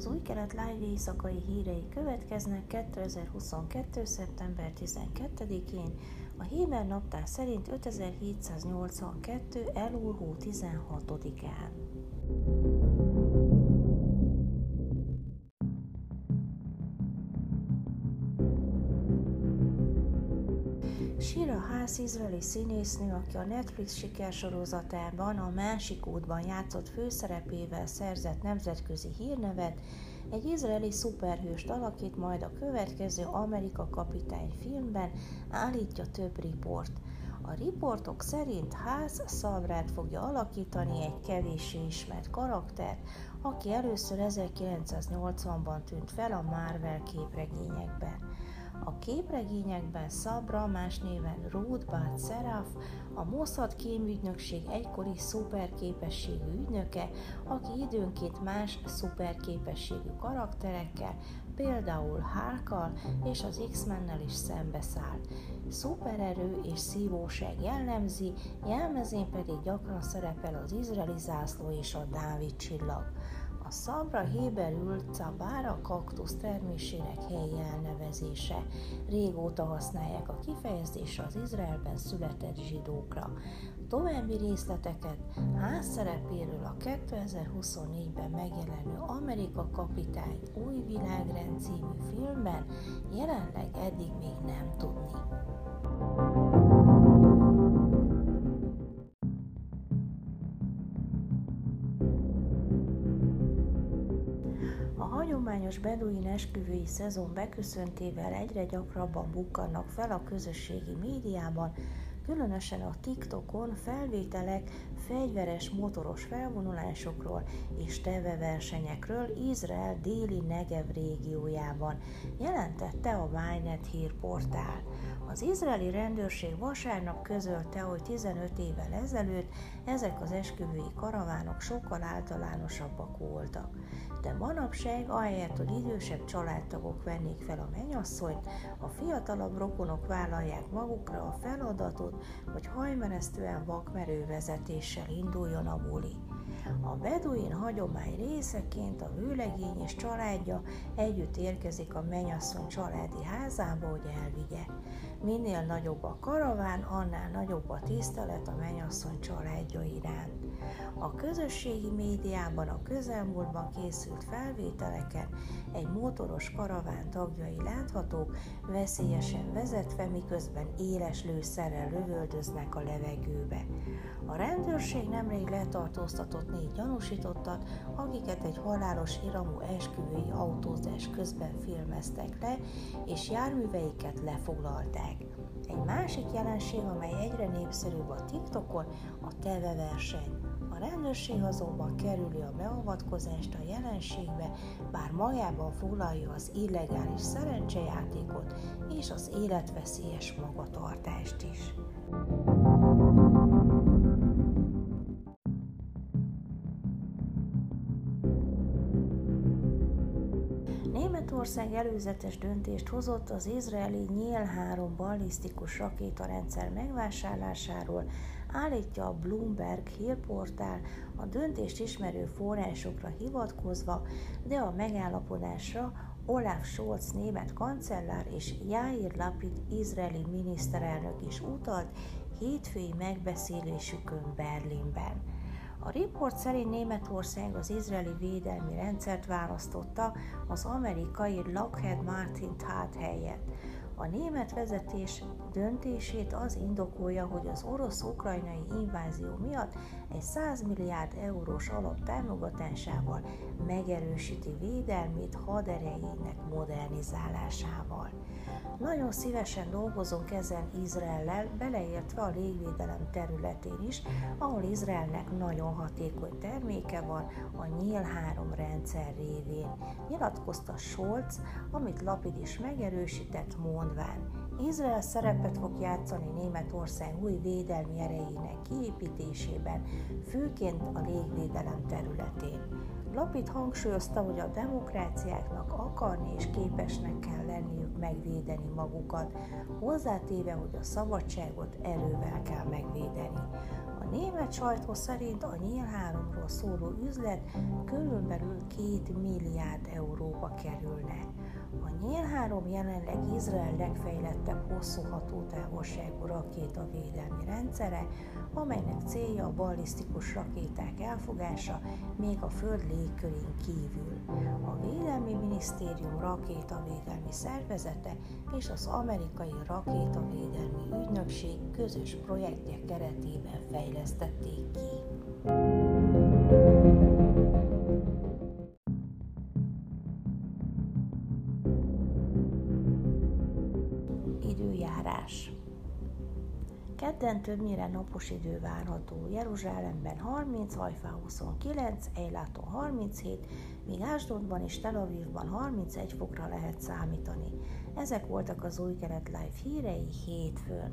Az új kelet live éjszakai hírei következnek 2022. szeptember 12-én, a Héber naptár szerint 5782. elúr hó 16-án. Ház izraeli színésznő, aki a Netflix sikersorozatában a másik útban játszott főszerepével szerzett nemzetközi hírnevet, egy izraeli szuperhőst alakít majd a következő Amerika kapitány filmben, állítja több riport. A riportok szerint Ház Szabrát fogja alakítani egy kevéssé ismert karakter, aki először 1980-ban tűnt fel a Marvel képregényekben. A képregényekben Szabra, más néven Ruth Bát Seraf, a Mossad kémügynökség egykori szuperképességű ügynöke, aki időnként más szuperképességű karakterekkel, például Hálkal és az X-mennel is szembeszáll. Szupererő és szívóság jellemzi, jelmezén pedig gyakran szerepel az izraeli zászló és a Dávid csillag. A szabra héberül cabára kaktusz termésének helyi elnevezése. Régóta használják a kifejezésre az Izraelben született zsidókra. További részleteket ház a 2024-ben megjelenő Amerika kapitány új világrend című filmben jelenleg eddig még nem tudni. Hagyományos beduin esküvői szezon beköszöntével egyre gyakrabban bukkannak fel a közösségi médiában, különösen a TikTokon felvételek fegyveres motoros felvonulásokról és teveversenyekről Izrael déli Negev régiójában, jelentette a Wynet hírportál. Az izraeli rendőrség vasárnap közölte, hogy 15 évvel ezelőtt ezek az esküvői karavánok sokkal általánosabbak voltak. De manapság, ahelyett, hogy idősebb családtagok vennék fel a menyasszonyt, a fiatalabb rokonok vállalják magukra a feladatot, hogy hajmeresztően vakmerő vezetéssel induljon a buli. A beduin hagyomány részeként a vőlegény és családja együtt érkezik a menyasszony családi házába, hogy elvigye. Minél nagyobb a karaván, annál nagyobb a tisztelet a menyasszony családja iránt. A közösségi médiában a közelmúltban készült felvételeken egy motoros karaván tagjai láthatók, veszélyesen vezetve, miközben éles lőszerrel lövöldöznek a levegőbe. A rendőrség nemrég letartóztatott négy gyanúsítottat, akiket egy halálos iramú esküvői autózás közben filmeztek le, és járműveiket lefoglalták. Egy másik jelenség, amely egyre népszerűbb a TikTokon, a TV verseny. A rendőrség azonban kerüli a beavatkozást a jelenségbe, bár magában foglalja az illegális szerencsejátékot és az életveszélyes magatartást is. Németország előzetes döntést hozott az izraeli Nyíl 3 ballisztikus rakétarendszer megvásárlásáról, állítja a Bloomberg hírportál a döntést ismerő forrásokra hivatkozva, de a megállapodásra Olaf Scholz német kancellár és Jair Lapid izraeli miniszterelnök is utalt hétfői megbeszélésükön Berlinben. A riport szerint Németország az izraeli védelmi rendszert választotta az amerikai Lockheed Martin TAT helyett. A német vezetés döntését az indokolja, hogy az orosz-ukrajnai invázió miatt egy 100 milliárd eurós alap támogatásával megerősíti védelmét haderejének modernizálásával. Nagyon szívesen dolgozunk ezen Izraellel, beleértve a légvédelem területén is, ahol Izraelnek nagyon hatékony terméke van a Nyíl 3 rendszer révén, nyilatkozta Scholz, amit Lapid is megerősített, mondván. Izrael szerepet fog játszani Németország új védelmi erejének kiépítésében, főként a légvédelem területén. Lapid hangsúlyozta, hogy a demokráciáknak akarni és képesnek kell lenniük megvédeni magukat, hozzátéve, hogy a szabadságot erővel kell megvédeni. A német sajtó szerint a Nyíl 3-ról szóló üzlet körülbelül 2 milliárd euróba kerülne. 3 jelenleg Izrael legfejlettebb hosszú hatótávolságú rakétavédelmi rendszere, amelynek célja a ballisztikus rakéták elfogása még a Föld légkörén kívül. A Védelmi Minisztérium rakétavédelmi szervezete és az amerikai rakétavédelmi ügynökség közös projektje keretében fejlesztették ki. Kedden többnyire napos idő várható. Jeruzsálemben 30, Hajfán 29, Ejláton 37, míg Ásdodban és Tel Avivban 31 fokra lehet számítani. Ezek voltak az új kelet live hírei hétfőn.